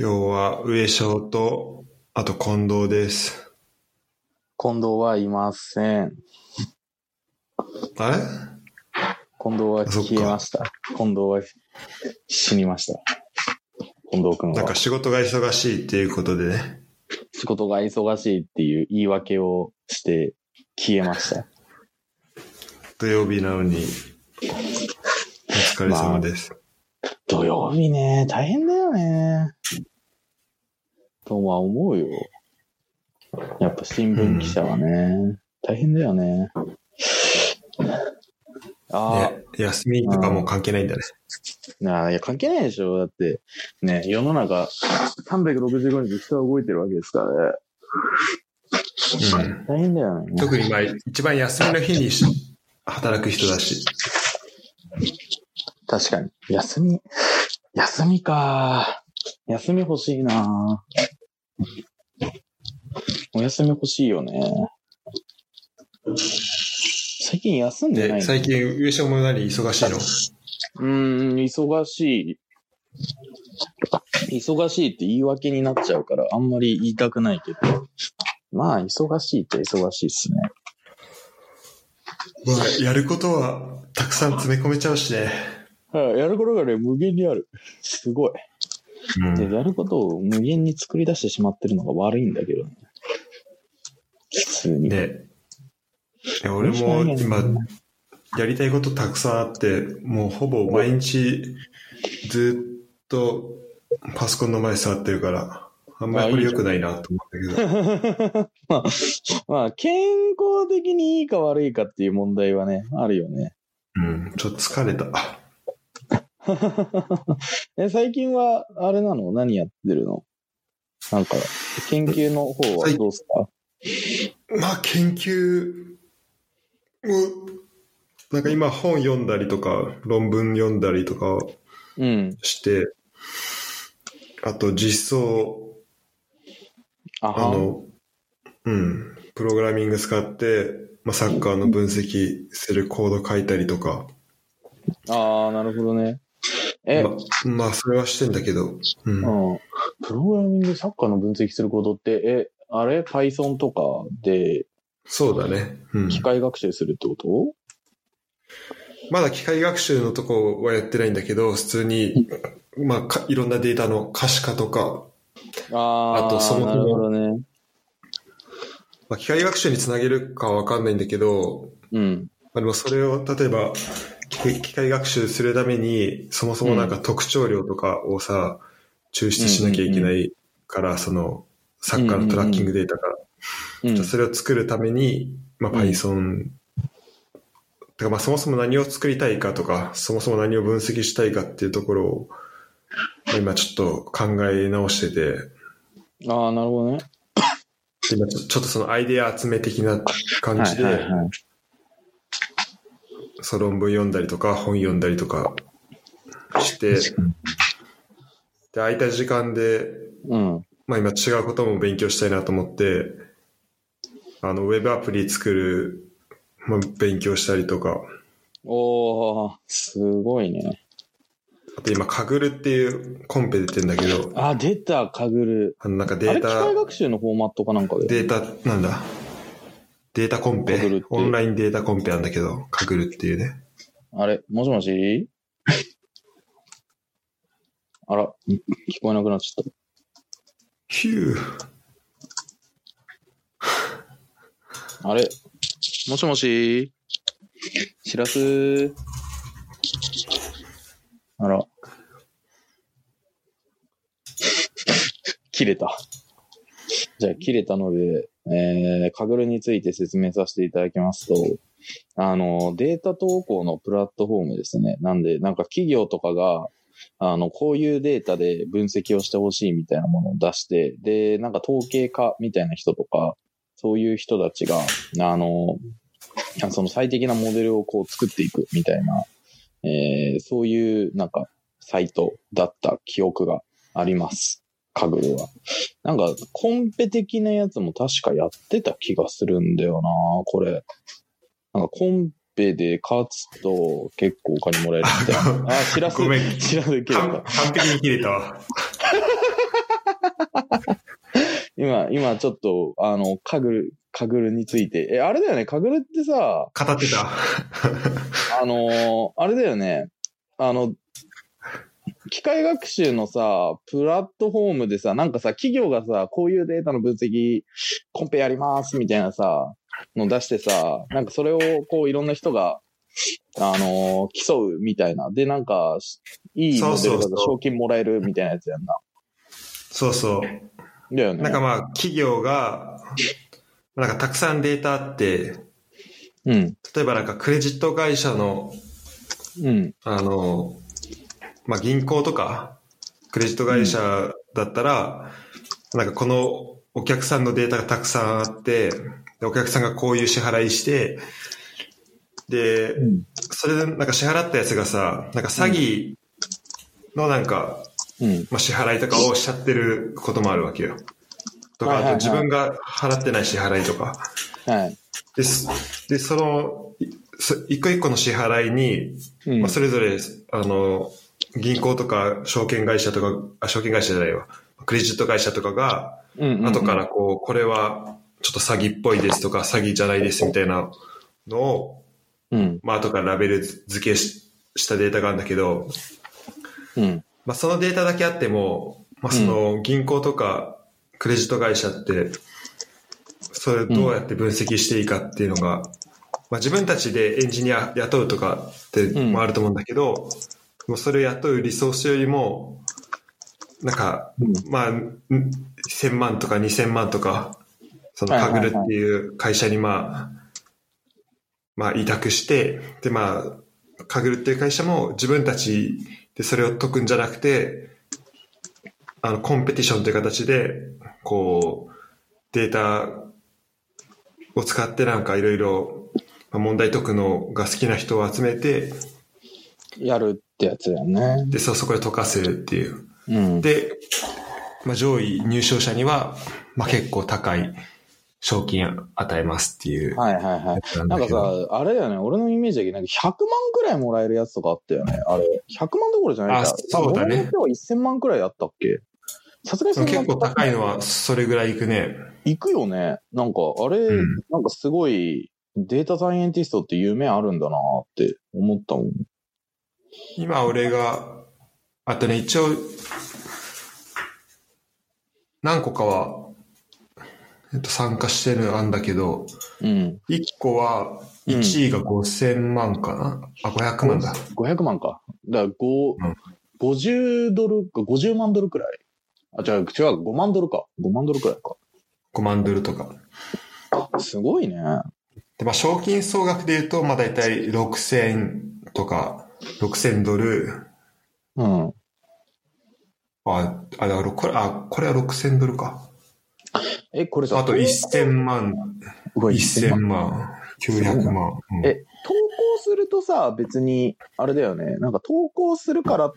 今日は上昇と、あと近藤です。近藤はいません。あれ？近藤は消えました。近藤は死にました。近藤くんはなんか。仕事が忙しいっていうことでね。仕事が忙しいっていう言い訳をして消えました。土曜日なのに、お疲れ様です。土曜日ね、大変だよね。とは思うよ。やっぱ新聞記者はね、大変だよね。あね、休みとかも関係ないんだね。あ、あいや関係ないでしょ。だって、ね、世の中365日人は動いてるわけですからね。うん。大変だよね。特にまあ、一番休みの日にし働く人だし。確かに。休み、休みか。休み欲しいなお休み欲しいよね。最近休んでなで、い最近上昇も何忙しいの？うーん、忙しい。忙しいって言い訳になっちゃうから、あんまり言いたくないけど。まあ、忙しいって忙しいっすね。まあ、やることはたくさん詰め込めちゃうしね。はい、やることがね、無限にある。すごい。で、やることを無限に作り出してしまってるのが悪いんだけどね。普通に。ね。俺も今、やりたいことたくさんあって、もうほぼ毎日ずっとパソコンの前座ってるから、あんまりこれ良くないなと思ったけど。まあ、まあ、健康的にいいか悪いかっていう問題はね、あるよね。うん、ちょっと疲れた。え、最近は、あれなの？何やってるの？なんか、研究の方はどうすか？まあ研究を、なんか今本読んだりとか、論文読んだりとかうん。して、あと実装あの、うん、プログラミング使って、まあ、サッカーの分析するコード書いたりとか、ああ、なるほどね。え、ままあ、それはしてんだけど、うん。うん。プログラミングサッカーの分析することって、え、あれ ?Python とかでそうだね。うん。機械学習するってこと？まだ機械学習のとこはやってないんだけど、普通に、まあか、いろんなデータの可視化とか、ああ、あとそもそもね。まあ、機械学習につなげるかはわかんないんだけど、うん。まあ、でもそれを、例えば、機機械学習するために、そもそもなんか特徴量とかをさ、抽出しなきゃいけないから、その、サッカーのトラッキングデータから。うんじゃあそれを作るために、まあ、うん Python、てかまあそもそも何を作りたいかとか、そもそも何を分析したいかっていうところを、まあ今ちょっと考え直してて、ああ、なるほどね。で今ちょちょっとそのアイデア集め的な感じで、はいはいはい。そう論文読んだりとか本読んだりとかして、で、空いた時間で、うん。まあ今違うことも勉強したいなと思って、あの、ウェブアプリ作る、まあ、勉強したりとか、おー、すごいね。あと今、カグルっていうコンペ出てんだけど、あ、出た、かぐる。あのなんかデータ械、学習のフォーマットかなんかで。データ、なんだ？データコンペオンラインデータコンペなんだけど、カグルっていうね。あれ、もしもし？あら、聞こえなくなっちゃっヒュー。た。あれもしもし？しらすあら。切れた。じゃあ、切れたので、えー、カグルについて説明させていただきますと、あの、データ投稿のプラットフォームですね。なんで、なんか企業とかが、あの、こういうデータで分析をしてほしいみたいなものを出して、で、なんか統計家みたいな人とか、そういう人たちが、あの、その最適なモデルをこう作っていくみたいな、えーそういうなんかサイトだった記憶があります。カグルは。なんかコンペ的なやつも確かやってた気がするんだよなこれ。なんかコンペで勝つと結構お金もらえるみたいな。あ、知らせ、ごめん知らせ切れ完た。完璧に切れたわ。今、今ちょっと、あの、カグル、カグルについて。え、あれだよね、カグルってさ、語ってた。あのーあれだよね。あの、機械学習のさ、プラットフォームでさ、なんかさ、企業がさ、こういうデータの分析、コンペやりますみたいなさ、の出してさ、なんかそれをこういろんな人が、あのー競うみたいな。で、なんか、いいモデルだと賞金もらえるみたいなやつやんな。そうそう。だよね。なんかまあ、企業が、なんかたくさんデータあって、うん。例えばなんかクレジット会社の、うん。あの、まあ銀行とか、クレジット会社だったら、なんかこのお客さんのデータがたくさんあって、でお客さんがこういう支払いして、で、うん。それでなんか支払ったやつがさ、なんか詐欺のなんか、うん。まあ、支払いとかをしちゃってることもあるわけよ。とか、あと自分が払ってない支払いとか。はい。です。で、その、一個一個の支払いに、うんまあ、それぞれ、あの、銀行とか証券会社とか、あ、証券会社じゃないわ。クレジット会社とかが、後からこう、これはちょっと詐欺っぽいですとか、詐欺じゃないですみたいなのを、うん。まあ、後からラベル付けししたデータがあるんだけど、うん。ままあ、そのデータだけあっても、まあ、その銀行とかクレジット会社って、それをどうやって分析していいかっていうのが、まあ、自分たちでエンジニア雇うとかってもあると思うんだけど、もうそれを雇うリソースよりも、なんか、うん。まあ、ん1000万とか2000万とか、そのカグルっていう会社にまあ、まあ委託して、でまあ、カグルっていう会社も自分たちでそれを解くんじゃなくて、あの、コンペティションという形で、こう、データを使ってなんかいろいろまあ問題解くのが好きな人を集めて、やるってやつだよね。で、そうそこで解かせるっていう。うん。で、まあ、上位入賞者には、まあ、結構高い賞金与えますっていうはいはいはいなんか。さ、あれだよね、俺のイメージだけど、なんか100万くらいもらえるやつとかあったよね。あれ、100万どころじゃないか。あそうだね俺によっては1000万くらいあったっけ？さすがにそ結構高いのはそれぐらいいくね。行くよね。なんか、あれ、うんなんかすごい、データサイエンティストって夢あるんだなって思ったもん。今俺が、あとね、一応、何個かは、えっと、参加してるんだけど、うん。1個は、1位が5000万かな、あ、500万だ。500万か。だから、5、うん50ドルか、50万ドルくらい。あ、違う、違う、5万ドルか。5万ドルくらいか。5万ドルとか。すごいね。で、まあ、賞金総額で言うと、まあ、大体6000とか、6000ドル。うん。あ、あ、だからこれ、あ、これは6000ドルか。え、これさ、あと1000万、うわ1000万、900万。うんえ、投稿するとさ、別に、あれだよね。なんか投稿するからっ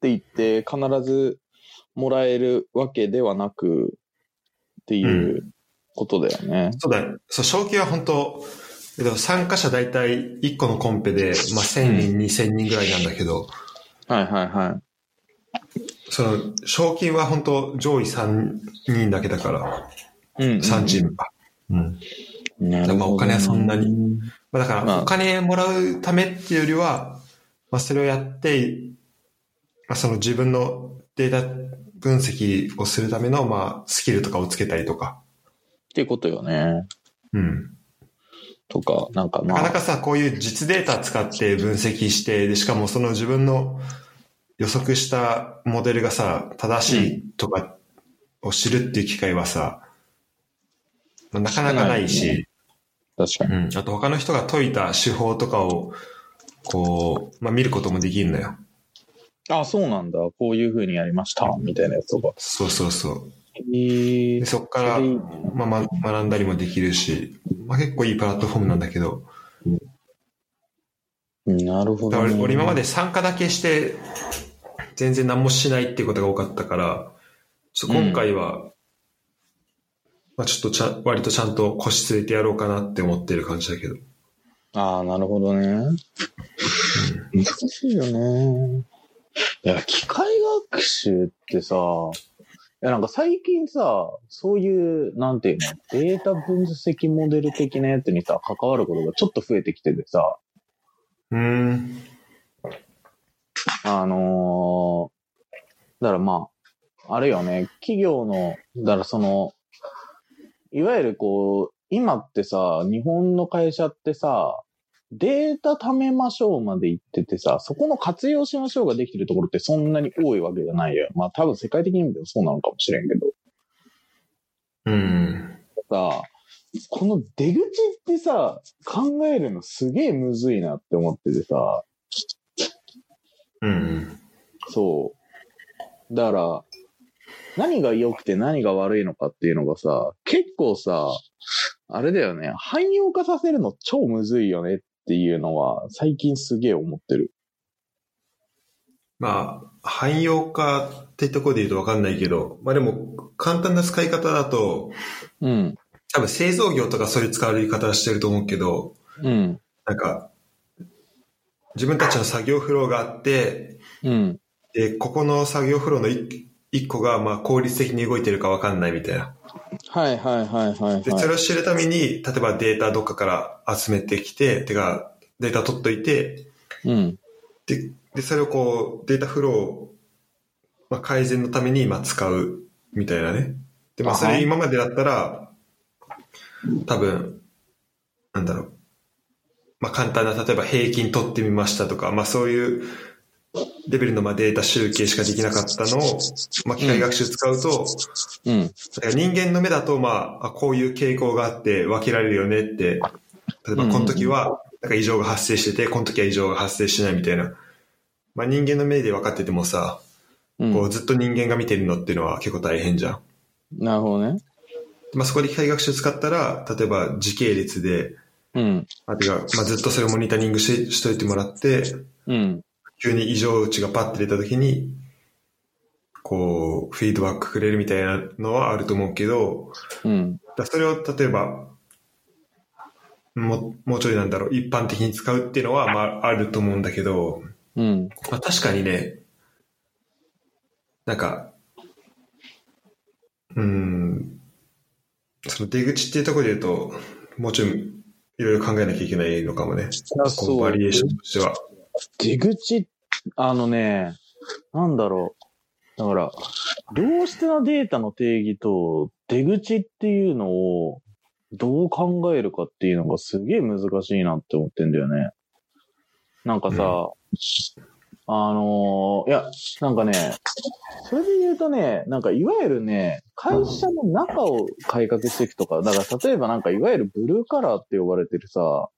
て言って、必ずもらえるわけではなく、っていうことだよね。そうだね。そう、賞金は本当えっと、参加者大体1個のコンペで、まあ、1000人、2000人ぐらいなんだけど、はいはいはその、賞金は本当上位3人だけだから、い。うん、3チームか。うん。なるほどねまあお金はそんなに。まあ、だかまあら、お金もらうためっていうよりは、まあ、それをやって、まあ、その自分のデータ分析をするための、まあ、スキルとかをつけたりとか。っていうことよね。うん。とか、なんかなまあ。かなかさ、こういう実データ使って分析して、で、しかもその自分の予測したモデルがさ、正しいとかを知るっていう機会はさ、まあなかなかないし、確かに。うん。あと他の人が解いた手法とかを、こう、まあ見ることもできるんだよ。あ、そうなんだ。こういう風にやりました。みたいなやつとか。そうそうそう。へでそこから、まあ、ま学んだりもできるし、まあ結構いいプラットフォームなんだけど、なるほど、ね。俺俺今まで参加だけして、全然何もしないっていうことが多かったから、ちょ今回は、まあちょっとちゃ割とちゃんと腰据えてやろうかなって思ってる感じだけど。ああ、なるほどね。難しいよね。いや、機械学習ってさ、や、なんか最近さ、そういう、なんていうの、データ分析モデル的なやつにさ、関わることがちょっと増えてきててさ、うーん。あのーだからまあ、あれよね、企業の、だからその、いわゆるこう、今ってさ、日本の会社ってさ、データ貯めましょうまで言っててさ、そこの活用しましょうができてるところってそんなに多いわけじゃないよ。まあ多分世界的に見てもそうなのかもしれんけど。うん。さ、この出口ってさ、考えるのすげえむずいなって思っててさ、うん。そう。だから、何が良くて何が悪いのかっていうのがさ、結構さ、あれだよね、汎用化させるの超むずいよねっていうのは、最近すげえ思ってる。まあ、汎用化ってとこで言うとわかんないけど、まあでも、簡単な使い方だと、うん。多分製造業とかそういう使われ方してると思うけど、うん。なんか、自分たちの作業フローがあって、うん。で、ここの作業フローの一一個が、まあ、効率的に動いてるかわかんないみたいな。はいはいはいはい、で、はい。それを知るために、例えばデータどっかから集めてきて、てか、データ取っといて、うん。で、で、それをこう、データフローを、まあ、改善のために、まあ、使う、みたいなね。で、まあ、それ今までだったら、多分、なんだろう。まあ、簡単な、例えば平均取ってみましたとか、まあ、そういうレベルのまあデータ集計しかできなかったのを、まあ、機械学習使うと、うん。だから人間の目だと、まあ、あこういう傾向があって分けられるよねって、例えばこの時は、なんか異常が発生してて、この時は異常が発生しないみたいな。まあ人間の目で分かっててもさ、うん。こうずっと人間が見てるのっていうのは結構大変じゃん。なるほどね。まあそこで機械学習使ったら、例えば時系列で、うん。あてか、まあずっとそれをモニタリングししといてもらって、うん。急に異常値がパッて出た時に、こう、フィードバックくれるみたいなのはあると思うけど、うん。だそれを例えば、もう、もうちょいなんだろう、一般的に使うっていうのは、まあ、あると思うんだけど、うん。まあ確かにね、なんか、うーん、その出口っていうところで言うと、もうちょいいろいろ考えなきゃいけないのかもね。やこうバリエーションとしては。出口、あのね、なんだろう。だから、良質なデータの定義と出口っていうのをどう考えるかっていうのがすげえ難しいなって思ってんだよね。なんかさ、あのーいや、なんかね、それで言うとね、なんかいわゆるね、会社の中を改革していくとか、だから例えばなんかいわゆるブルーカラーって呼ばれてるさ、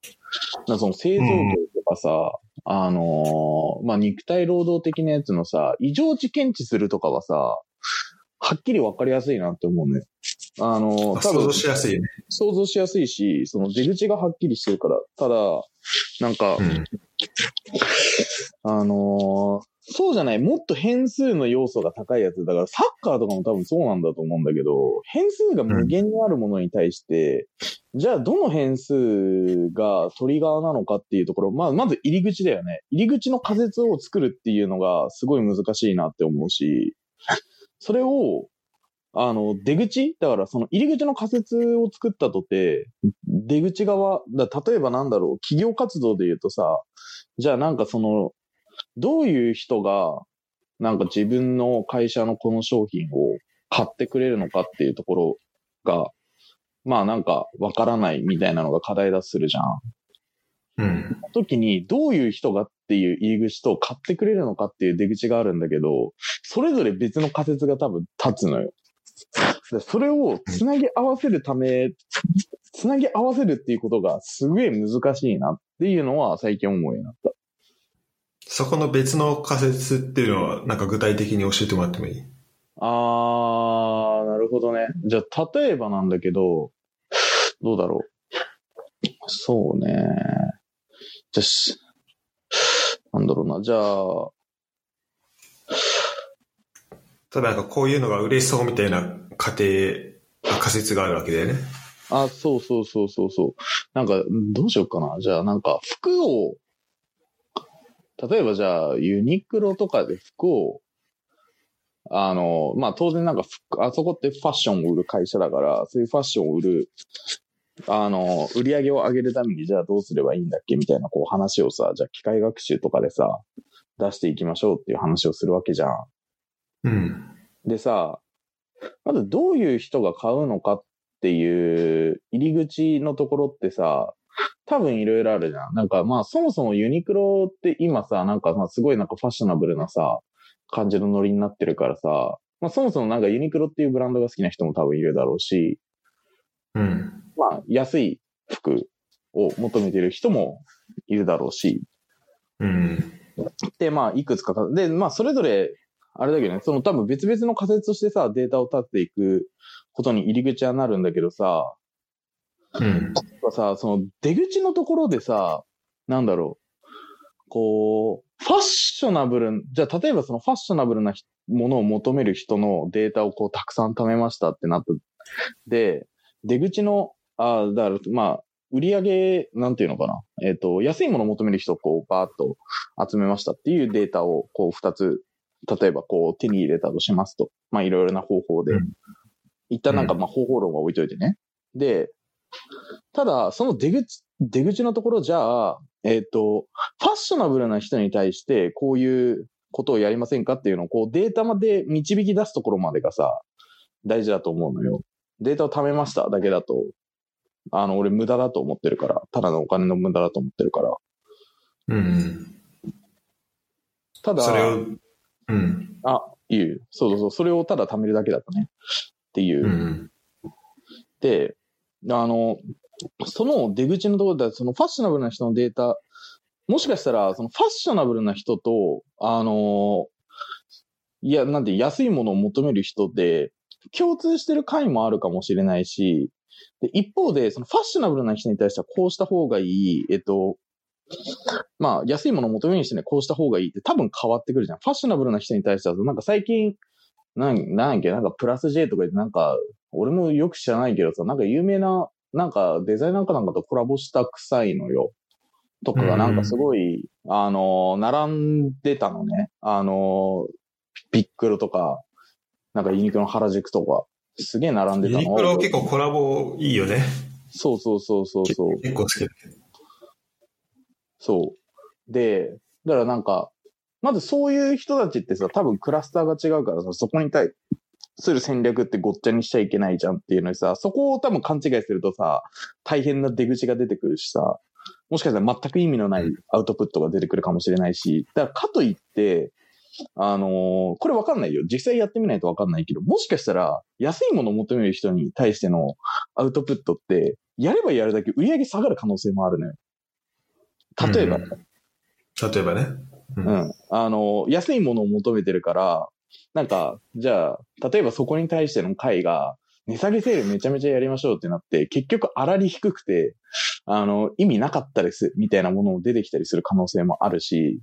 なんかその製造業とかさ、あのーまあ、肉体労働的なやつのさ、異常値検知するとかはさ、はっきりわかりやすいなって思うね。あのー多分まあ想像しやすいよね。想像しやすいし、その出口がはっきりしてるから。ただ、なんか、うん。あのーそうじゃない、もっと変数の要素が高いやつ。だからサッカーとかも多分そうなんだと思うんだけど、変数が無限にあるものに対して、じゃあどの変数がトリガーなのかっていうところ、まあ、まず入り口だよね。入り口の仮説を作るっていうのがすごい難しいなって思うし、それを、あの、出口？だからその入り口の仮説を作ったとて、出口側、だ例えばなんだろう、企業活動で言うとさ、じゃあなんかその、どういう人が、なんか自分の会社のこの商品を買ってくれるのかっていうところが、まあなんかわからないみたいなのが課題だするじゃん。うん。時にどういう人がっていう入り口と買ってくれるのかっていう出口があるんだけど、それぞれ別の仮説が多分立つのよ。それをつなぎ合わせるため、つなぎ合わせるっていうことがすげえ難しいなっていうのは最近思うようになった。そこの別の仮説っていうのは、なんか具体的に教えてもらってもいい？あー、なるほどね。じゃあ、例えばなんだけど、どうだろう。そうね。じゃあし、なんだろうな。じゃあ、ただなんかこういうのが嬉しそうみたいな過程、仮説があるわけだよね。あ、そうそうそうそうそう。なんか、どうしようかな。じゃあ、なんか、服を、例えばじゃあ、ユニクロとかで服をあの、まあ当然なんかふ、あそこってファッションを売る会社だから、そういうファッションを売る、あの、売り上げを上げるためにじゃあどうすればいいんだっけみたいなこう話をさ、じゃあ機械学習とかでさ、出していきましょうっていう話をするわけじゃん。うん。でさ、まずどういう人が買うのかっていう入り口のところってさ、多分いろいろあるじゃん。なんかまあそもそもユニクロって今さ、なんかまあすごいなんかファッショナブルなさ、感じのノリになってるからさ、まあそもそもなんかユニクロっていうブランドが好きな人も多分いるだろうし、うん。まあ安い服を求めてる人もいるだろうし、うん。で、まあ、いくつかか、で、まあ、それぞれ、あれだけどね、その多分別々の仮説としてさ、データを立てていくことに入り口はなるんだけどさ、うん。さ、その出口のところでさ、なんだろう、こう、ファッショナブル、じゃあ例えばそのファッショナブルなひものを求める人のデータをこうたくさん貯めましたってなった。で、出口の、ああ、だから、まあ、売り上げ、なんていうのかな。えっ、と、安いものを求める人をこう、バーッと集めましたっていうデータを、こう、二つ、例えばこう、手に入れたとしますと。まあ、いろいろな方法で。うん一旦なんか、まあ、方法論は置いといてね。で、ただ、その出口、出口のところじゃあ、えっ、と、ファッショナブルな人に対して、こういうことをやりませんかっていうのを、こう、データまで導き出すところまでがさ、大事だと思うのよ。データを貯めましただけだと、あの、俺無駄だと思ってるから、ただのお金の無駄だと思ってるから。うん。ただ、それを、うん。あ、いいよそうそうそう、それをただ貯めるだけだとね。っていう。うん。で、あの、その出口のところで、そのファッショナブルな人のデータ、もしかしたら、そのファッショナブルな人と、あの、いや、なんて、安いものを求める人で、共通してる回もあるかもしれないし、で、一方で、そのファッショナブルな人に対してはこうした方がいい、えっと、まあ、安いものを求める人にはこうした方がいいって多分変わってくるじゃん。ファッショナブルな人に対しては、なんか最近、なん、なんやっけ、なんかプラス J とか言って、なんか、俺もよく知らないけどさ、なんか有名な、なんかデザイナーかなんかとコラボした臭いのよ。とかがなんかすごい、あの、並んでたのね。あの、ビックロとか、なんかユニクロの原宿とか、すげえ並んでユたの。ニクロ結構コラボいいよね。そうそうそうそうそう。結構好きだけど。そう。で、だからなんか、まずそういう人たちってさ、多分クラスターが違うからさ、そこに対する戦略ってごっちゃにしちゃいけないじゃんっていうのにさ、そこを多分勘違いするとさ、大変な出口が出てくるしさ、もしかしたら全く意味のないアウトプットが出てくるかもしれないし、だからかといって、あのーこれわかんないよ。実際やってみないとわかんないけど、もしかしたら安いものを求める人に対してのアウトプットって、やればやるだけ売り上げ下がる可能性もあるのよ。例えば、うん例えばね。ううん。あの、安いものを求めてるから、なんか、じゃあ、例えばそこに対しての会が、値下げセールめちゃめちゃやりましょうってなって、結局粗利低くて、あの、意味なかったです、みたいなものも出てきたりする可能性もあるし、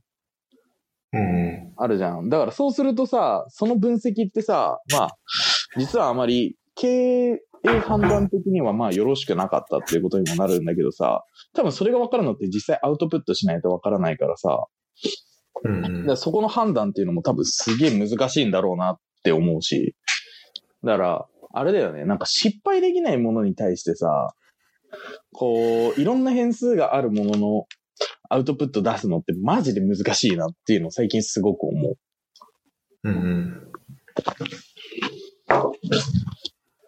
うん。あるじゃん。だからそうするとさ、その分析ってさ、まあ、実はあまり経営判断的にはまあよろしくなかったっていうことにもなるんだけどさ、多分それが分かるのって実際アウトプットしないと分からないからさ、うんだからそこの判断っていうのも多分すげえ難しいんだろうなって思うし。だから、あれだよね。なんか失敗できないものに対してさ、こう、いろんな変数があるもののアウトプット出すのってマジで難しいなっていうのを最近すごく思う。うんうん。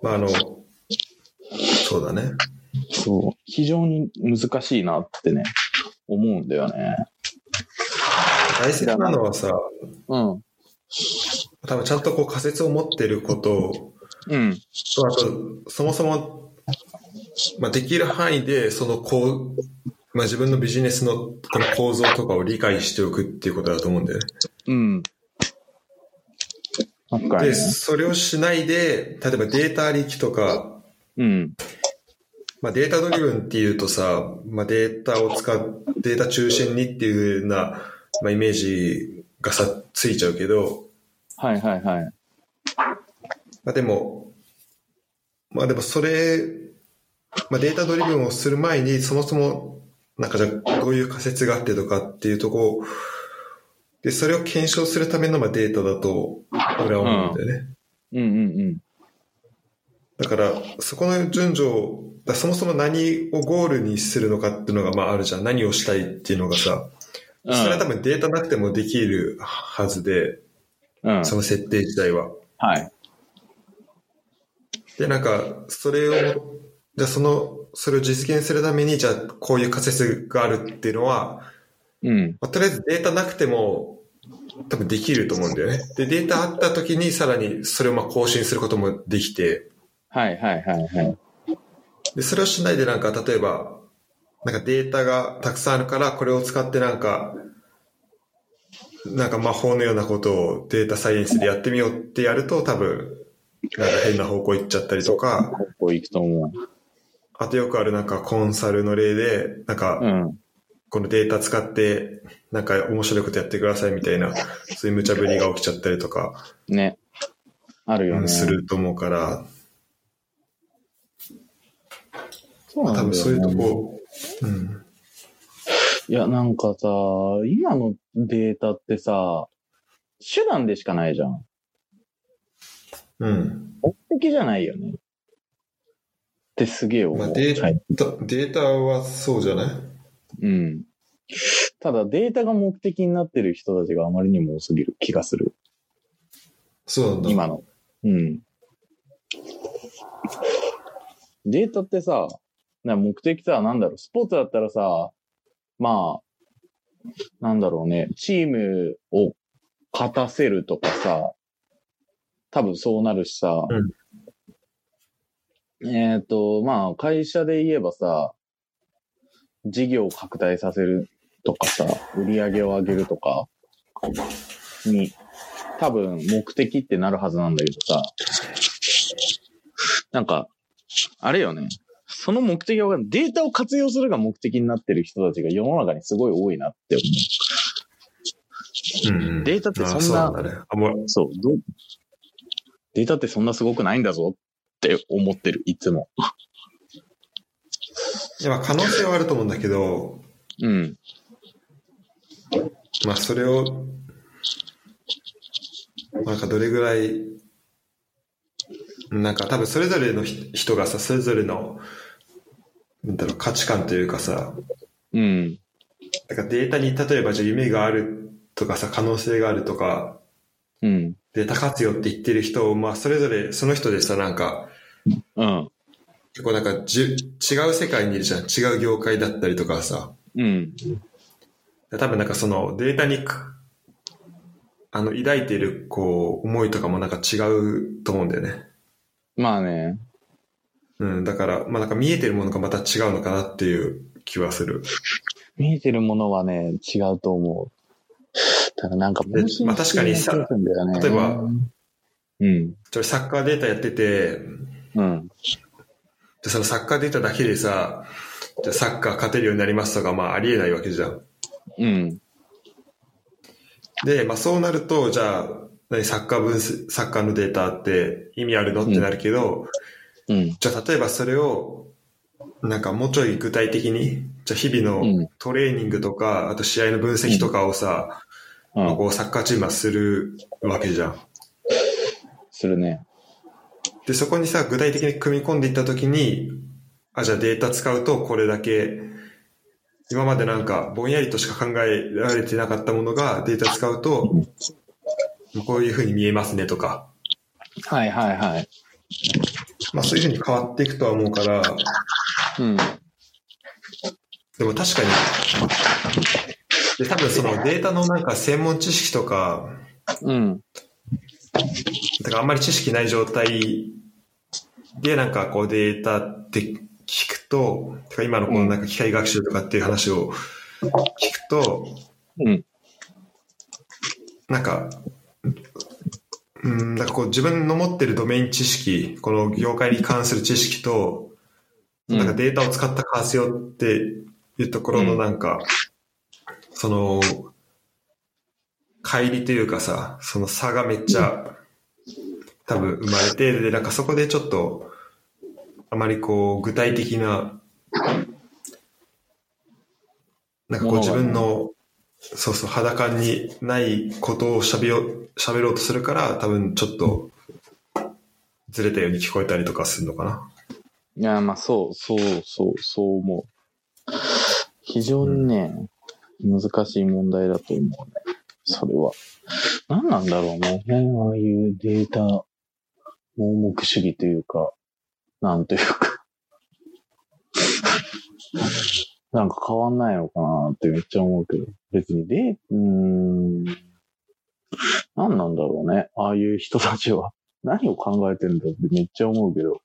まあ、あの、そうだね。そう。非常に難しいなってね、思うんだよね。大切なのはさ、うん。多分ちゃんとこう仮説を持ってることうん。と、あと、そもそも、まあ、できる範囲で、そのこう、まあ、自分のビジネスのこの構造とかを理解しておくっていうことだと思うんだよね。うん。で、。それをしないで、例えばデータありきとか、うん。まあ、データドリブンっていうとさ、まあ、データを使う、データ中心にっていうような、まあ、イメージがさ、ついちゃうけど、はいはいはい。まあ、でも、まあでもそれ、まあ、データドリブンをする前に、そもそも、なんかじゃあどういう仮説があってとかっていうとこで、それを検証するためのまあデータだと、俺は思うんだよね。うんうんだから、そこの順序を、だそもそも何をゴールにするのかっていうのがまああるじゃん。何をしたいっていうのがさ、うん。それは多分データなくてもできるはずで、うん。その設定自体は。はい。で、なんか、それを、じゃあその、それを実現するために、じゃあこういう仮説があるっていうのは、うん。まあ、とりあえずデータなくても多分できると思うんだよね。で、データあった時にさらにそれをまあ更新することもできて、はいはいはいはい。で、それをしないでなんか例えば、なんかデータがたくさんあるからこれを使ってなんか、なんか魔法のようなことをデータサイエンスでやってみようってやると多分、なんか変な方向行っちゃったりとか、こう行くと思あとよくあるなんかコンサルの例で、なんか。このデータ使って、なんか面白いことやってくださいみたいな、そういう無茶ぶりが起きちゃったりとか、ね。あるよね。うんすると思うから、そうなんだよね多分そういうとこ、うん。いや、なんかさ、今のデータってさ、手段でしかないじゃん。うん。目的じゃないよね。ってすげえ思う。まあ、データ、はいデータはそうじゃない？うん。ただデータが目的になってる人たちがあまりにも多すぎる気がする。そうなんだ。今の。うん。データってさ、な目的さ、なんだろう、スポーツだったらさ、まあ、なんだろうね、チームを勝たせるとかさ、多分そうなるしさ、えっ、と、まあ、会社で言えばさ、事業を拡大させるとかさ、売り上げを上げるとかに、多分目的ってなるはずなんだけどさ、なんか、あれよね。その目的がわかんないデータを活用するが目的になってる人たちが世の中にすごい多いなって思うんうんデータってそんなあそうね。データってそんなすごくないんだぞって思ってる、いつも。いや、まあ可能性はあると思うんだけど、うん。まあ、それを、なんかどれぐらい、なんか多分それぞれのひ人がさ、それぞれの、なんだろう、価値観というかさ、うん。なんかデータに例えばじゃあ夢があるとかさ、可能性があるとか、うん。データ活用って言ってる人を、まあそれぞれその人でさ、なんか、うん。結構なんかじゅ違う世界にいるじゃん。違う業界だったりとかさ。うん。多分なんかそのデータにくあの抱いているこう思いとかもなんか違うと思うんだよね。まあね。うん、だから、まあなんか見えてるものがまた違うのかなっていう気はする。見えてるものはね、違うと思う。ただなんかでまあ確かにさ例えば、うん。ちょサッカーデータやってて、うん。でそのサッカーデータだけでさ、じゃあサッカー勝てるようになりますとか、まあありえないわけじゃん。うん。で、まあそうなると、じゃあ、何サッカー分析、サッカーのデータって意味あるのってなるけど、うん。じゃあ例えばそれを、なんかもうちょい具体的に、じゃあ日々うんのトレーニングとか、あと試合の分析とかをさ、うん。こうサッカーチームはするわけじゃん。するね。で、そこにさ、具体的に組み込んでいったときに、あ、じゃあデータ使うとこれだけ、今までなんかぼんやりとしか考えられてなかったものがデータ使うと、こういう風に見えますねとか、はいはいはい。まあそういう風に変わっていくとは思うから、うん。でも確かに、で、多分そのデータのなんか専門知識とか、うん。だからあんまり知識ない状態でなんかこうデータって聞くと、今のこのなんか機械学習とかっていう話を聞くと、うん。なんか、うん、なんかこう自分の持ってるドメイン知識、この業界に関する知識と、なんかデータを使った活用っていうところのなんか、その、乖離というかさ、その差がめっちゃ多分生まれて、で、なんかそこでちょっと、あまりこう具体的な、なんかこう自分の、そうそう、裸にないことを喋ろう喋ろうとするから、多分ちょっと、ずれたように聞こえたりとかするのかな。いや、まあ、そう、そう、そう、そう思う。非常にね、難しい問題だと思うね。それは。何なんだろうね。ああいうデータ、盲目主義というか、なんというか。なんか変わんないのかなってめっちゃ思うけど。別にで、うーん。何なんだろうね。ああいう人たちは。何を考えてるんだってめっちゃ思うけど。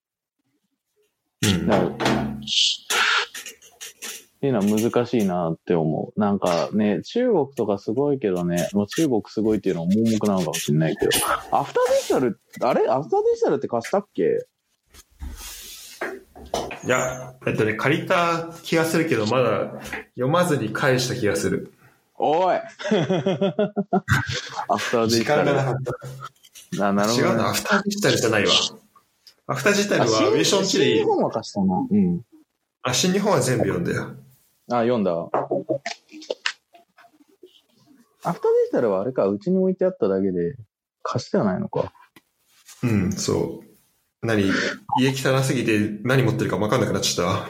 うん。だからっていうのは難しいなって思う。なんかね、中国とかすごいけどね、もう中国すごいっていうのは盲目なのかもしれないけど、アフターデジタル、あれ？アフターデジタルって貸したっけ？いや、えっとね、借りた気がするけど、まだ読まずに返した気がする。おい アフターデジ時。間がなかった。あ、なるほど、ね。違うな、アフターデジタルじゃないわ。アフターデジタルはウェーションチリ新日、本は貸したな。うん。あ、新日本は全部読んだよ。あ、読んだ。アフターデジタルはあれか、うちに置いてあっただけで、貸してはないのか。うん、そう。何家汚すぎて何持ってるか分かんなくなっちゃったわ。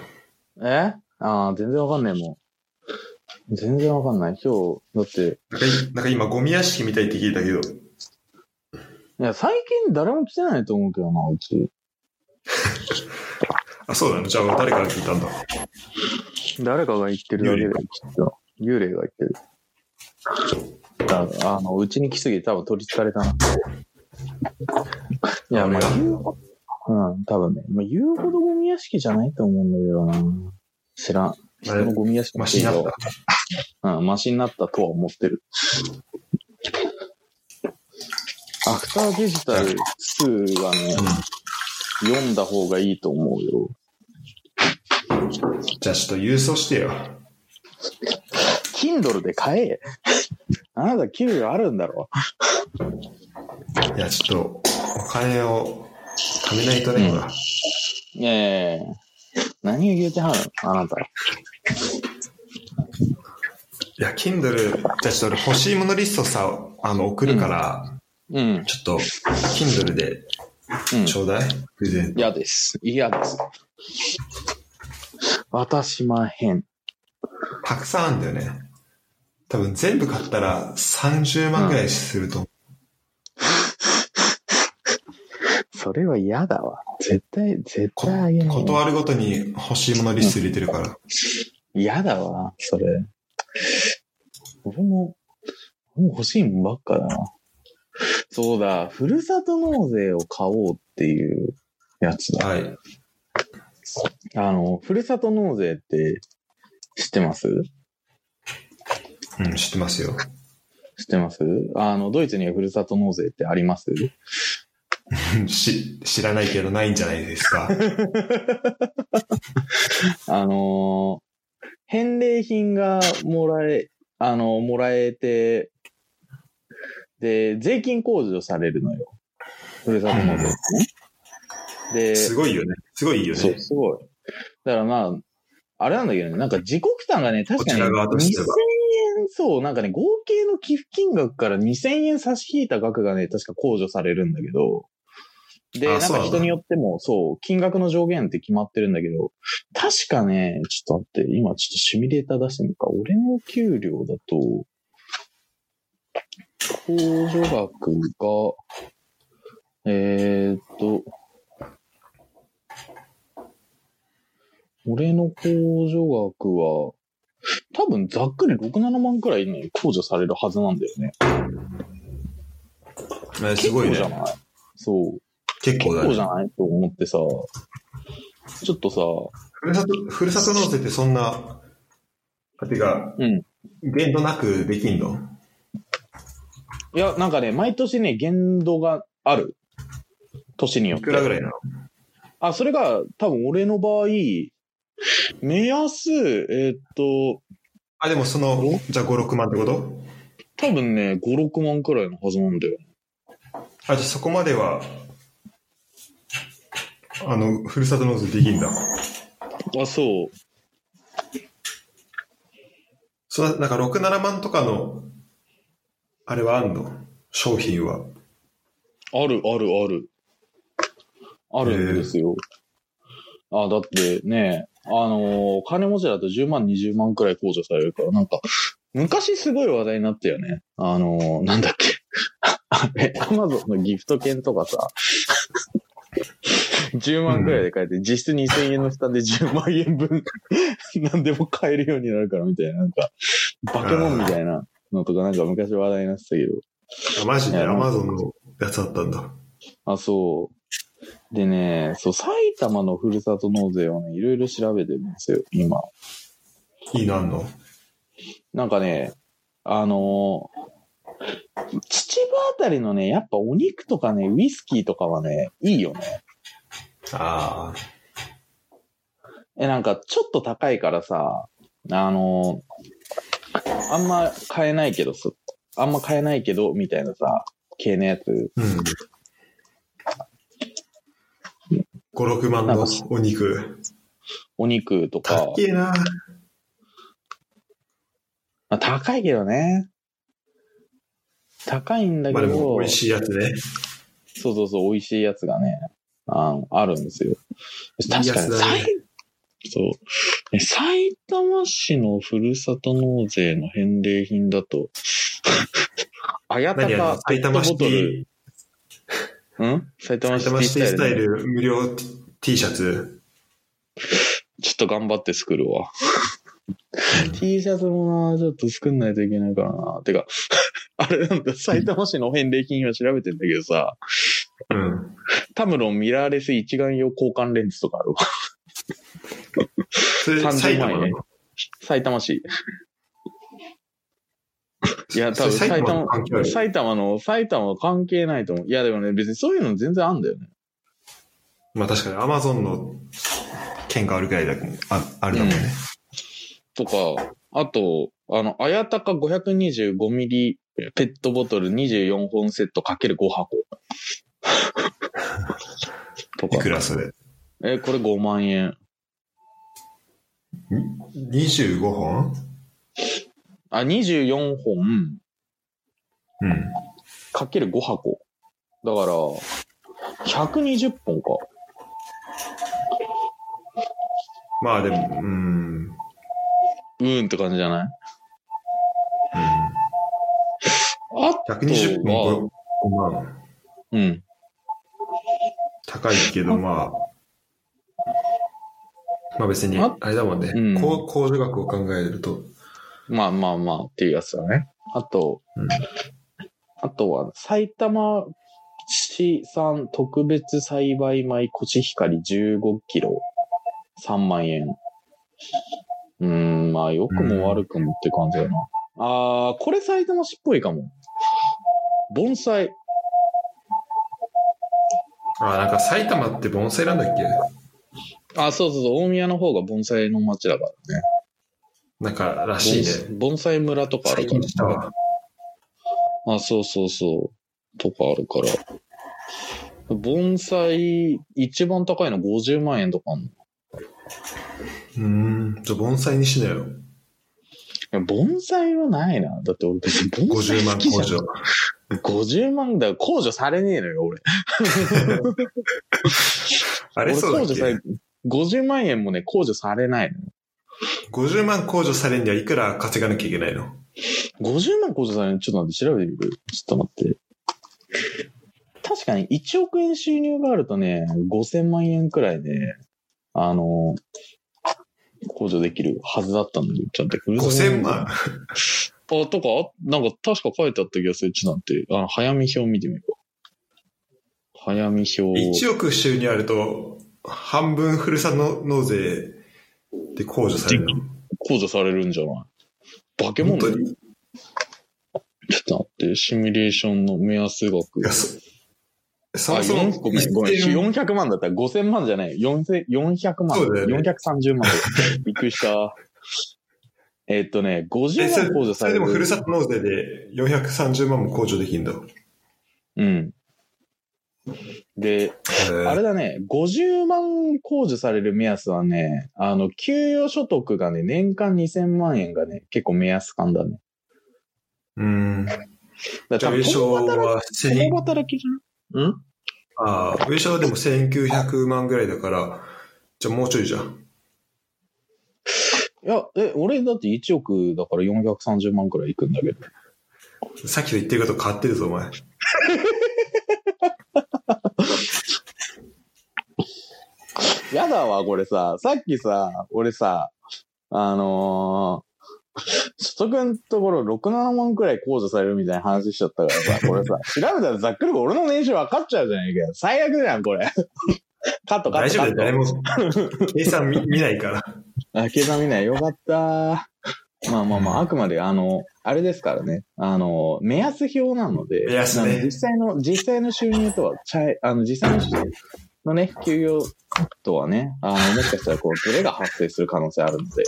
え？ああ、全然わかんないもん。全然わかんない。今日、だって、なんかいなんか今ゴミ屋敷みたいって聞いたけど、いや、最近誰も来てないと思うけどな、うち。あ、そうなの？じゃあ誰から聞いたんだ？誰かが言ってるだけで、きっと。幽霊が言ってる。だあの、うちに来すぎて多分取り憑かれたな。いや、まあうん、多分ね。まあ、言うほどゴミ屋敷じゃないと思うんだけどな。知らん。人のゴミ屋敷マシになった。うん、マシになったとは思ってる。アフターデジタル2はね、読んだ方がいいと思うよ。じゃあちょっと郵送してよ。Kindle で買え。あなた給料あるんだろいや、ちょっと、お金を貯めないとね、うんほら。いやいやいや何を言うてはるのあなた。いや、Kindle、じゃあちょっと俺欲しいものリストさ、あの、送るから、うん。ちょっと、Kindle でうん。ちょうだい、プレゼント。嫌です。嫌です。渡しまへん。たくさんあるんだよね。多分全部買ったら30万ぐらいすると思う。それは嫌だわ。絶対、絶対あげない。断るごとに欲しいものリスト入れてるから。嫌だわ、それ。俺も、もう欲しいもんばっかだな。そうだ、ふるさと納税を買おうっていうやつだ。はい。あの、ふるさと納税って知ってます？うん、知ってますよ。知ってます？あの、ドイツにはふるさと納税ってあります？し、知らないけどないんじゃないですか。あのー返礼品がもらえ、あの、もらえて、で、税金控除されるのよ。ふるさと納税。で、すごいよね。すごいよそう、ね。すごい。だからまあ、あれなんだけどね、なんか自己負担がね、確かにこちら側として2000は円、そう、なんかね、合計の寄付金額から2000円差し引いた額がね、確か控除されるんだけど、で、なんか人によっても、そう、金額の上限って決まってるんだけど、確かね、ちょっと待って、今ちょっとシミュレーター出してみるか。俺の給料だと、控除額が、えー、っと、俺の控除額は、多分ざっくり6、7万くらいね、控除されるはずなんだよね。えすごいね。結構じゃない？そう。結構だね結構じゃ。ないと思ってさ、ちょっとさ、ふるさと、ふるさと納税ってそんな、てか、うん。限度なくできんの？いや、なんかね、毎年ね、限度がある。年によって。いくらぐらいなの？あ、それが、多分俺の場合、目安、えーっと、あ、でもその、じゃあ5、6万ってこと？多分ね、5、6万くらいのはずなんだよ。あ、じゃあそこまでは、あの、ふるさと納税できんだ。あ、そう。そのなんか6、7万とかの、あれはあんの？商品は。ある、ある、ある。あるんですよ。あ、だってね、あのー金持ちだと10万、20万くらい控除されるから、なんか、昔すごい話題になったよね。あのーなんだっけ。あれ、アマゾンのギフト券とかさ、10万くらいで買えて、実質2000円の負担で10万円分、何でも買えるようになるからみたいな、なんか、化け物みたいなのとかなんか昔話題になってたけど、あマジで？アマゾンのやつあったんだ。あ、そう。でね、そう、埼玉のふるさと納税をね、いろいろ調べてるんですよ、今。いいのあんの？なんかね、あのー秩父あたりのね、やっぱお肉とかね、ウイスキーとかはね、いいよね。あえ、なんか、ちょっと高いからさ、あのーあんま買えないけどさ、あんま買えないけど、みたいなさ、系のやつ。あ。うん。5、6万のお肉。お肉とか高、えな。まあ高いけどね。高いんだけまあでど、も美味しいやつね。そうそうそう、美味しいやつがね、ああるんですよ。確かに、さいそう。え埼玉市のふるさと納税の返礼品だと、あやたかペット埼玉シボトル、ティ、ん？埼玉埼玉シティスタイシティスタイル無料 T, T シャツ？ちょっと頑張って作るわ。T シャツもな、ちょっと作んないといけないからな。てか、あれなんだ、埼玉市の返礼品は調べてんだけどさ、うん。タムロンミラーレス一眼用交換レンズとかあるわ。それ30埼玉万円なの？埼玉市。いや、多分埼玉埼玉の埼玉の、埼玉は関係ないと思う。いや、でもね、別にそういうの全然あんだよね。まあ確かにアマゾンの券があるぐらいだああるだもんね。とか、あと、あの、あやたか525ミリペットボトル24本セットかける5箱。とか。いくらそれえ、これ5万円。?25 本あ、24本うん。かける5箱。だから、120本か。まあでも、うん。うーんって感じじゃない？うん、あと120は本、5万。うん。高いけど、まあ。まあ別に、ああれだもんね。うんこう控除額を考えると。まあまあまあっていうやつだね。あと、うんあとは、埼玉市産特別栽培米コシヒカリ15キロ、3万円。うーん、まあ良くも悪くもって感じだな。あー、これ埼玉市っぽいかも。盆栽。あ、なんか埼玉って盆栽なんだっけ？あ、そうそうそう、大宮の方が盆栽の町だからね。なんからしいね。盆盆栽村とかある最から近したわ。あ、そうそうそう。とかあるから。盆栽、一番高いの50万円とかあんの。いうーん。じゃあ盆栽にしなよ。や盆栽はないな。だって俺別に盆栽50万好きじゃん控除。50万だ。控除されねえのよ、俺。あれ俺そうだっけ？控除され、50万円もね、控除されないのよ。50万控除されるにはいくら稼がなきゃいけないの？50万控除されるの？ちょっと待って、調べてみる。ちょっと待って。確かに1億円収入があるとね、5000万円くらいね、あの、控除できるはずだったんだけど、ちゃんと。?5000 万あ、とか、あなんか確か書いてあった気がする。ちょっと待って、あの、早見表見てみようか。早見表。1億収入あると、半分ふるさと納税で控除されるの控除されるんじゃない？化け物ちょっと待って、シミュレーションの目安額。や、そ、そあ、もそも4ごめん、ごめん。一点400万だったら5000万じゃない。4000 400万。そうだよね430万だ。びっくりした。えっとね、50え、それ万控除それでされる。もふるさと納税で430万も控除できるんだ。うん。で、あれだね、50万控除される目安はね、あの、給与所得がね、年間2000万円がね、結構目安感だね。うん。だじゃあ、上昇は千共働きじゃんん？ああ、上昇はでも1900万ぐらいだから、じゃあもうちょいじゃん。いや、え、俺だって1億だから430万くらいいくんだけど。さっきと言ってること変わってるぞ、お前。やだわ、これさ、さっきさ、俺さ、あのー、所得のところ6、7万くらい控除されるみたいな話しちゃったからさ、これさ、調べたらざっくり俺の年収分かっちゃうじゃないかよ。最悪じゃん、これ。カットカット。大丈夫だよ、誰も計算見見ないから。あ、計算見ない。よかった。まあまあまあ、あくまで、あの、あれですからね。あの、目安表なので、目安ね実際の、実際の収入とは、ちゃい、あの、実際の収入のね、給与とはね、あの、もしかしたら、こう、ズレが発生する可能性あるので。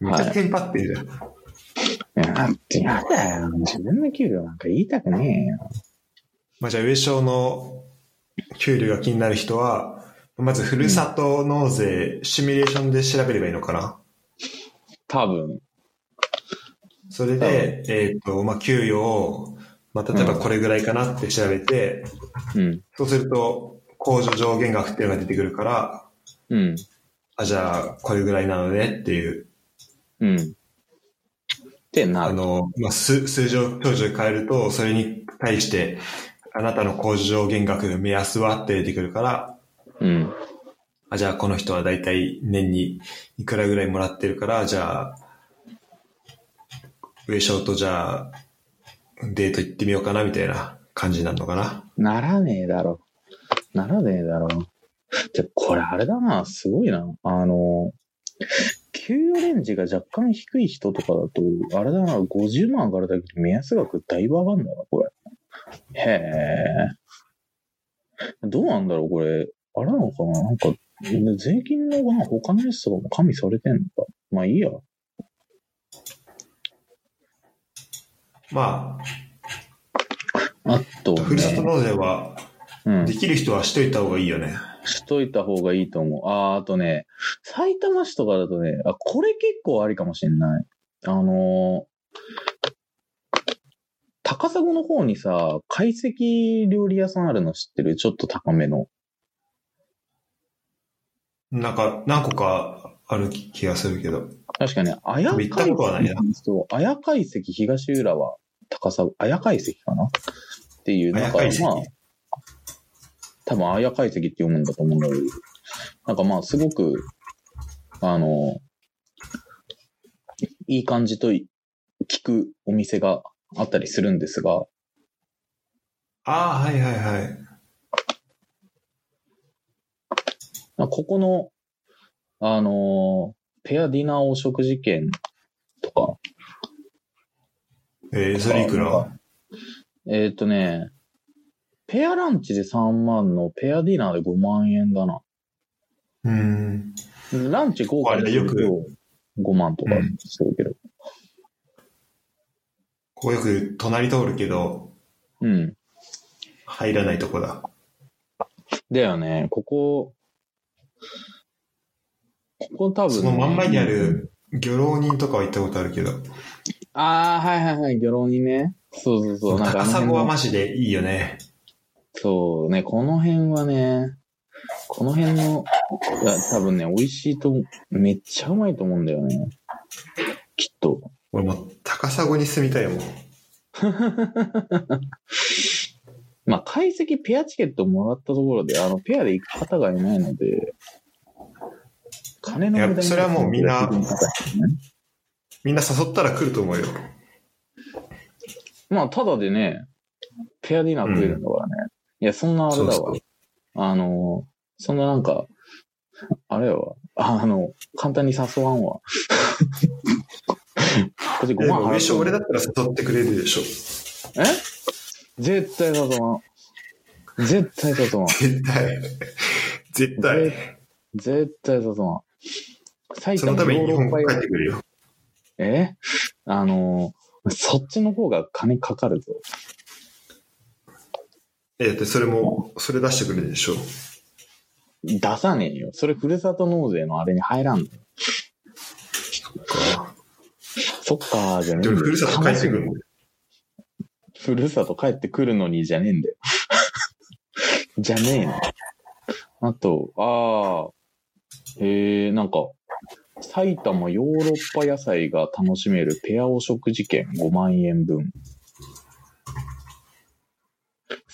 めっちゃテンパってるじゃん。いや、だってやだよ。自分の給料なんか言いたくねえよ。まあ、じゃあ上昇の給料が気になる人は、まずふるさと納税、シミュレーションで調べればいいのかな？多分。それで、えっ、と、まあ、給与を、まあ、例えばこれぐらいかなって調べて、うん。そうすると、控除上限額っていうのが出てくるから、うん。あ、じゃあ、これぐらいなのねっていう、うん。ってなる。あの、まあ、数、数字を変えると、それに対して、あなたの控除上限額目安はって出てくるから、うん。あ、じゃあこの人はだいたい年にいくらぐらいもらってるから、じゃあ、上昇とじゃあ、デート行ってみようかなみたいな感じになるのかな。ならねえだろ。ならねえだろ。じゃ、これあれだな、すごいな。あの、給与レンジが若干低い人とかだと、あれだな、50万上がるだけで目安額だいぶ上がるんだな、これ。へえ。どうなんだろう、これ。あれなのかななんか、税金のな他のやつとかも加味されてんのか。まあいいや。まあと、あ、ふるさと納税は、うんで。きる人はしといた方がいいよね。しといた方がいいと思う。あー、あとね、埼玉市とかだとね、あ、これ結構ありかもしんない。あのー高砂の方にさ、懐石料理屋さんあるの知ってる？ちょっと高めの。なんか、何個かある気がするけど。確かね、綾行ったことはないなそう、綾海石東浦和高砂、綾海石かな？っていう、なんかまあ、多分綾海石って読むんだと思うんだけど、なんかまあすごく、あの、いい感じと聞くお店があったりするんですが、ああ、はいはいはい。まあここの、あの、ペアディナーお食事券とか、えー、それいくら？えーっ、とね、ペアランチで3万のペアディナーで5万円だな。うーん。ランチ豪華にするあれと5万とかするけど。ここよく隣通るけど、うん。入らないとこだ。だよね、ここ、ここ多分、その真ん前にある漁労人とかは行ったことあるけど、ああ、はいはいはい、魚浪にね。そうそうそう。なんかあ高砂はの辺のマジでいいよね。そうね、この辺はね、この辺の、いや、多分ね、美味しいと、めっちゃうまいと思うんだよね。きっと。俺もう高砂に住みたいもん。まあ、解析ペアチケットもらったところで、あの、ペアで行く方がいないので、金の無駄にいやそれはもうみんなねみんな誘ったら来ると思うよ。まあ、ただでね、ペアディナー食えるんだからね。いや、そんなあれだわ。あの、そんななんか、あれやわ。あの、簡単に誘わんわ。こっち5でも上万払って昇俺だったら誘ってくれるでしょ。え？絶対誘わん。絶対誘わん。絶対。絶対。絶対誘わん。埼玉そのために日本帰ってくるよ。え？あの、そっちの方が金かかるぞ。え、だってそれも、それ出してくれるでしょ？出さねえよ。それふるさと納税のあれに入らんの。か。そっかーじゃねえんだよふるさと帰ってくるの？ふるさと帰ってくるのにじゃねえんだよ。じゃねえの。あと、ああ、えー、なんか、埼玉ヨーロッパ野菜が楽しめるペアお食事券5万円分。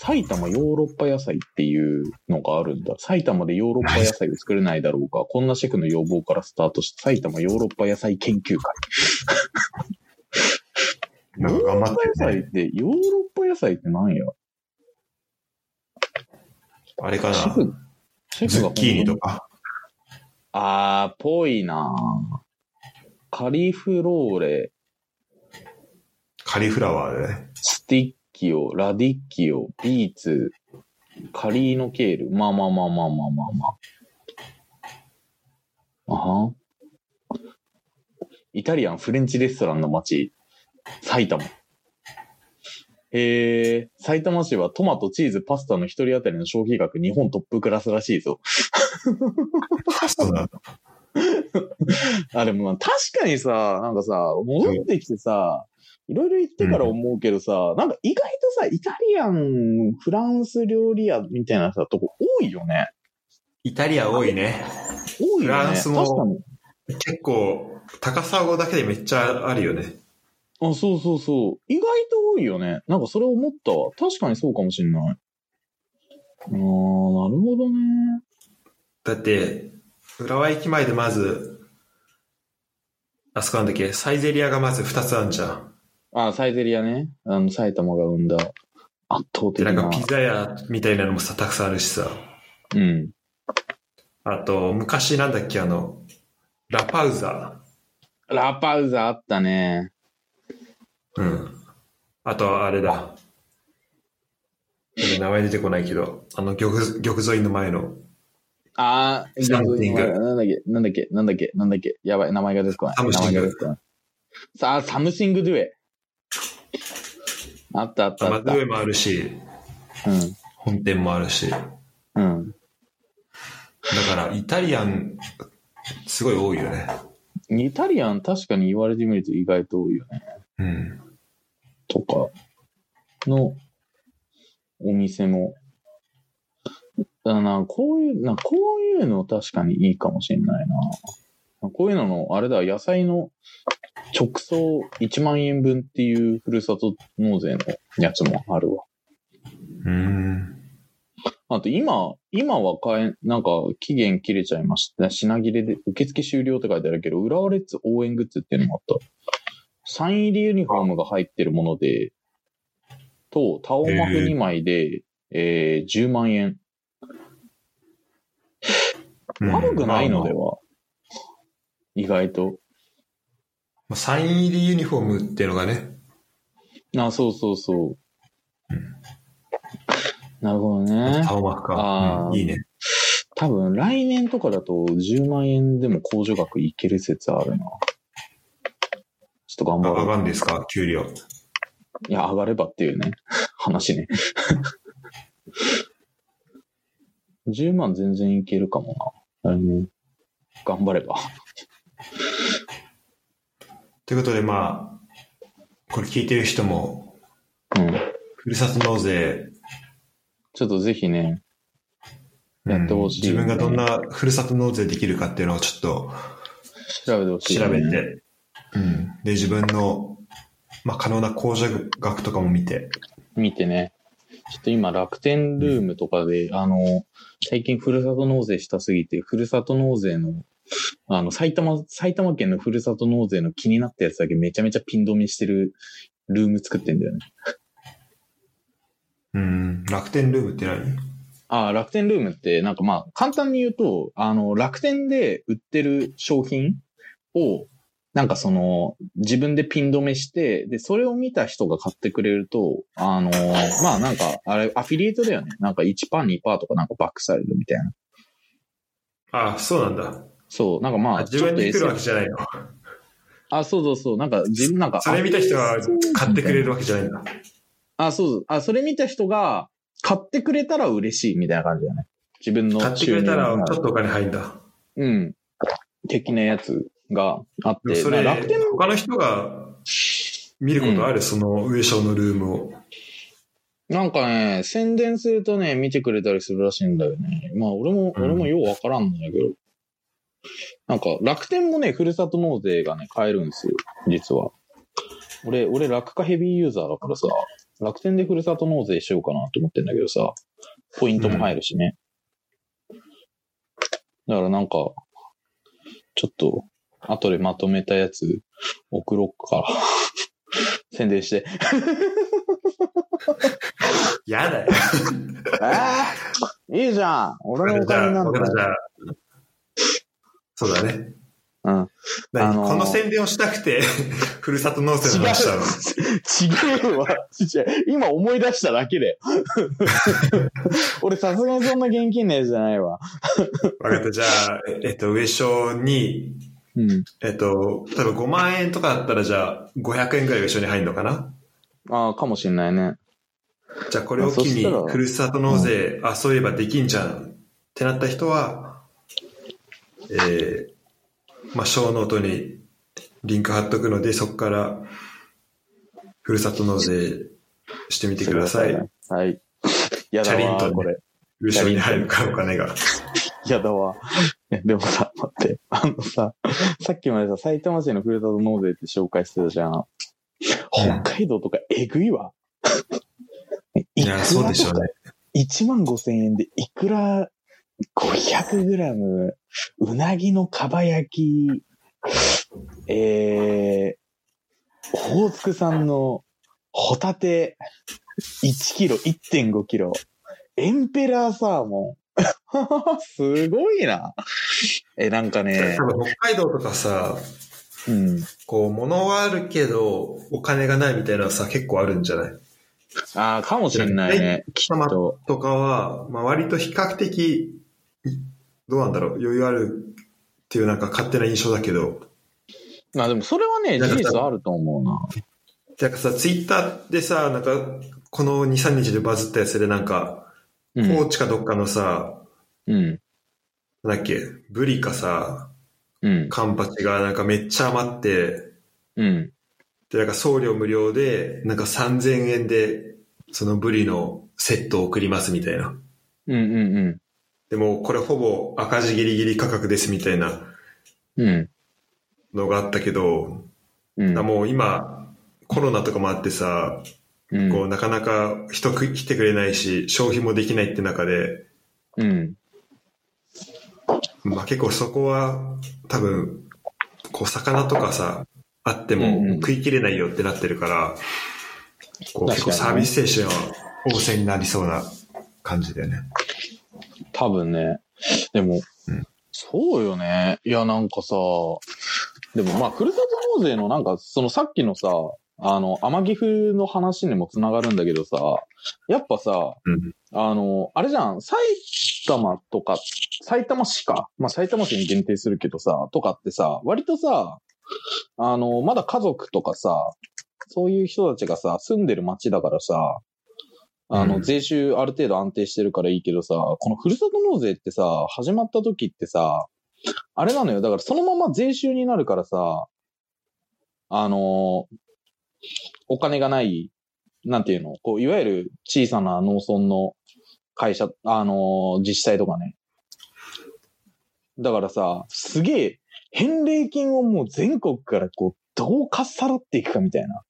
埼玉ヨーロッパ野菜っていうのがあるんだ。埼玉でヨーロッパ野菜を作れないだろうか。こんなシェフの要望からスタートした埼玉ヨーロッパ野菜研究会。なんか頑張ってるね。ヨーロッパ野菜って、ヨーロッパ野菜って何や？あれかな？シェ。フ、シェフがズッキーニとか？あー、ぽいなカリフローレ、カリフラワーでね。スティッキオ、ラディッキオ、ビーツ、カリーノケール。まあまあまあまあまあまあまあ。あはイタリアン、フレンチレストランの街、埼玉。えー、さいたま市はトマト、チーズ、パスタの一人当たりの消費額日本トップクラスらしいぞ。そうなんだ。あ、でもまあ確かにさ、なんかさ、戻ってきてさ、いろいろ言ってから思うけどさ、なんか意外とさ、イタリアン、フランス料理屋みたいなさ、とこ多いよね。イタリア多いね。多いよね。フランスも。結構、高砂だけでめっちゃあるよね。あ、そうそうそう。意外と多いよね。なんかそれ思ったわ。確かにそうかもしんない。あー、なるほどね。だって、浦和駅前でまず、あそこなんだっけ、サイゼリアがまず2つあるじゃん。あ、サイゼリアね。あの、埼玉が生んだ圧倒で、的な。なんかピザ屋みたいなのもさ、たくさんあるしさ。うん。あと、昔なんだっけ、あの、ラパウザラパウザあったね。うん。あと、あれだ。名前出てこないけど、あの、玉、玉沿いの前の、あー、サムシングなんだっけ、なんだっけ、なんだっけ、なんだっけ、やばい、名前が出てこない。サムシング。さあ、サムシングドゥエ。あったあったあった。もあるし、本店もあるし。だうん。うん。から、イタリアン、すごい多いよね。イタリアン確かに言われてみると意外と多いよね。うん。とか、の、お店も。だな、こういう、な、こういうの確かにいいかもしれないな。こういうのの、あれだ、野菜の直送1万円分っていうふるさと納税のやつもあるわ。うん。あと今、今は買え、なんか期限切れちゃいました。品切れで、受付終了って書いてあるけど、浦和レッズ応援グッズっていうのもあった。サイン入りユニフォームが入ってるもので、と、タオマフ2枚で、えー、10万円。悪くないのでは？は、意外と。まあサイン入りユニフォームっていうのがね、あ、そうそうそう。うんなるほどね。青幕か。あーうんいいね。多分来年とかだと10万円でも控除額いける説あるな。ちょっと頑あ張ろう。上がるんですか？給料。いや、上がればっていうね、話ね。10万全然いけるかもな。来年。頑張れば。ということで、まあ、これ聞いてる人も、うん。ふるさと納税、ちょっとぜひね、やってほしい。自分がどんなふるさと納税できるかっていうのをちょっと調べてほしい、調べて、うん。で、自分の、まあ、可能な控除額とかも見て、見てね。ちょっと今、楽天ルームとかで、あの、最近ふるさと納税したすぎて、ふるさと納税の、あの、埼玉、埼玉県のふるさと納税の気になったやつだけめちゃめちゃピン止めしてるルーム作ってんだよね。うん、楽天ルームって何？ああ、楽天ルームって、なんかまあ、簡単に言うと、あの、楽天で売ってる商品を、なんかその、自分でピン止めして、で、それを見た人が買ってくれると、あのまあなんか、あれ、アフィリエイトだよね。なんか1%、2%とかなんかバックされるみたいな。あ、そうなんだ。そう、なんかまあ、あ自分るわけちじゃないの。あ、そうそうそう、なんか自分なんか。それ見た人は買ってくれる。るわけじゃないんだ。あ、そうそう。あ、それ見た人が、買ってくれたら嬉しいみたいな感じだね。自分の買ってくれたらちょっとお金入んだ。うん。的なやつがあって、それ、まあ楽天も他の人が見ることある、その上昇のルームを。なんかね、宣伝するとね、見てくれたりするらしいんだよね。まあ、俺も、うん俺もようわからんのだけど。なんか、楽天もね、ふるさと納税がね、買えるんですよ、実は。俺、俺、楽化ヘビーユーザーだからさ、楽天でふるさと納税しようかなと思ってんだけどさ、ポイントも入るしね。だからなんか、ちょっと、後でまとめたやつ送ろっから。宣伝して。やだよ。ああいいじゃん俺のお金なんだそうだね。うん。何？あのーこの宣伝をしたくて、ふるさと納税の話したの。違うわ。今思い出しただけで。俺さすがにそんな現金のやつじゃないわ。わかった。じゃあ、ええっと、上昇に、うん。えっと、例えば5万円とかだったら、じゃあ、500円ぐらい上昇に入るのかな？ああ、かもしんないね。じゃあ、これを機に、ふるさと納税、あ、そういえばできんじゃんってなった人は、えー、まあ、ショーノートにリンク貼っとくので、そこから、ふるさと納税してみてください。はい。やだわ、チャリンとねこれ。優勝に入るから、お金が。やだわ。でもさ、待って。あのさ、さっきまでさ、さいたま市のふるさと納税って紹介してたじゃん。北海道とかえぐいわ。いや、そうでしょうね。1万5千円でいくら500グラム、うなぎのかば焼き、えー、大津産のホタテ1キロ、1.5キロ、エンペラーサーモン。すごいな。え、なんかね北海道とかさ、うん。こう、物はあるけど、お金がないみたいなのさ、結構あるんじゃない？ああ、かもしれないね。きっと。とかは、まあ割と比較的、どうなんだろう、余裕あるっていうなんか勝手な印象だけど、まあでもそれはね、事実あると思うな。なんかさ、ツイッターでさ、なんか、この2、3日でバズったやつでなんか、うん。高知かどっかのさ、うん。なんだっけ、ブリかさ、うん。カンパチがなんかめっちゃ余って、うん。で、なんか送料無料で、なんか3000円で、そのブリのセットを送りますみたいな。うんうんでも、これほぼ赤字ギリギリ価格ですみたいな。のがあったけど、うん。もう今、コロナとかもあってさ、うん、こう、なかなか人く来てくれないし、消費もできないって中で、うん。まあ結構そこは、多分、こう、魚とかさ、あっても食い切れないよってなってるから、こう結構サービス精神は旺盛になりそうな感じだよね。多分ね。でも、うんそうよね。いや、なんかさ、でもまあ、ふるさと納税のなんか、そのさっきのさ、あの、天岐阜の話にもつながるんだけどさ、やっぱさ、うん。あの、あれじゃん、埼玉とか、埼玉市か？まあ、埼玉市に限定するけどさ、とかってさ、割とさ、あの、まだ家族とかさ、そういう人たちがさ、住んでる町だからさ、あの、うん税収ある程度安定してるからいいけどさ、このふるさと納税ってさ、始まった時ってさ、あれなのよ。だからそのまま税収になるからさ、あの、お金がない、なんていうの、こう、いわゆる小さな農村の会社、あの、自治体とかね。だからさ、すげえ、返礼金をもう全国からこう、どうかっさらっていくかみたいな。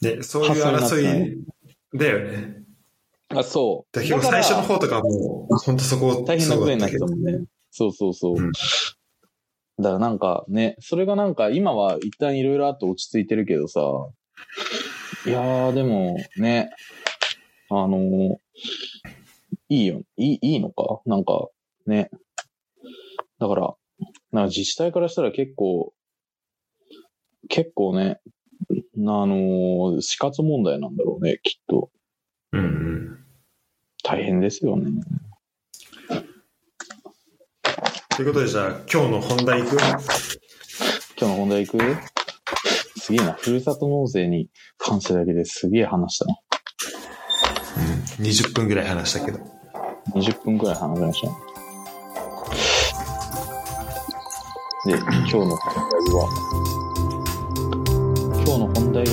ね、そういう争いだよね。あ、そう。だけど最初の方とかもう、本当そこ大変なことになってたもんね。そうそうそう。うんだからなんかね、それがなんか今は一旦いろいろあって落ち着いてるけどさ、いやーでもね、あのーいいよ、いい、いいのか？なんかね。だから、なんか自治体からしたら結構、結構ね、あのー死活問題なんだろうね、きっと。うんうん。大変ですよね。ということでじゃあ、今日の本題いく？今日の本題行く？すげえな。ふるさと納税に関してだけですげえ話したな。20分ぐらい話したけど。20分くらい話しましたね。で、今日の本題は、Sunday.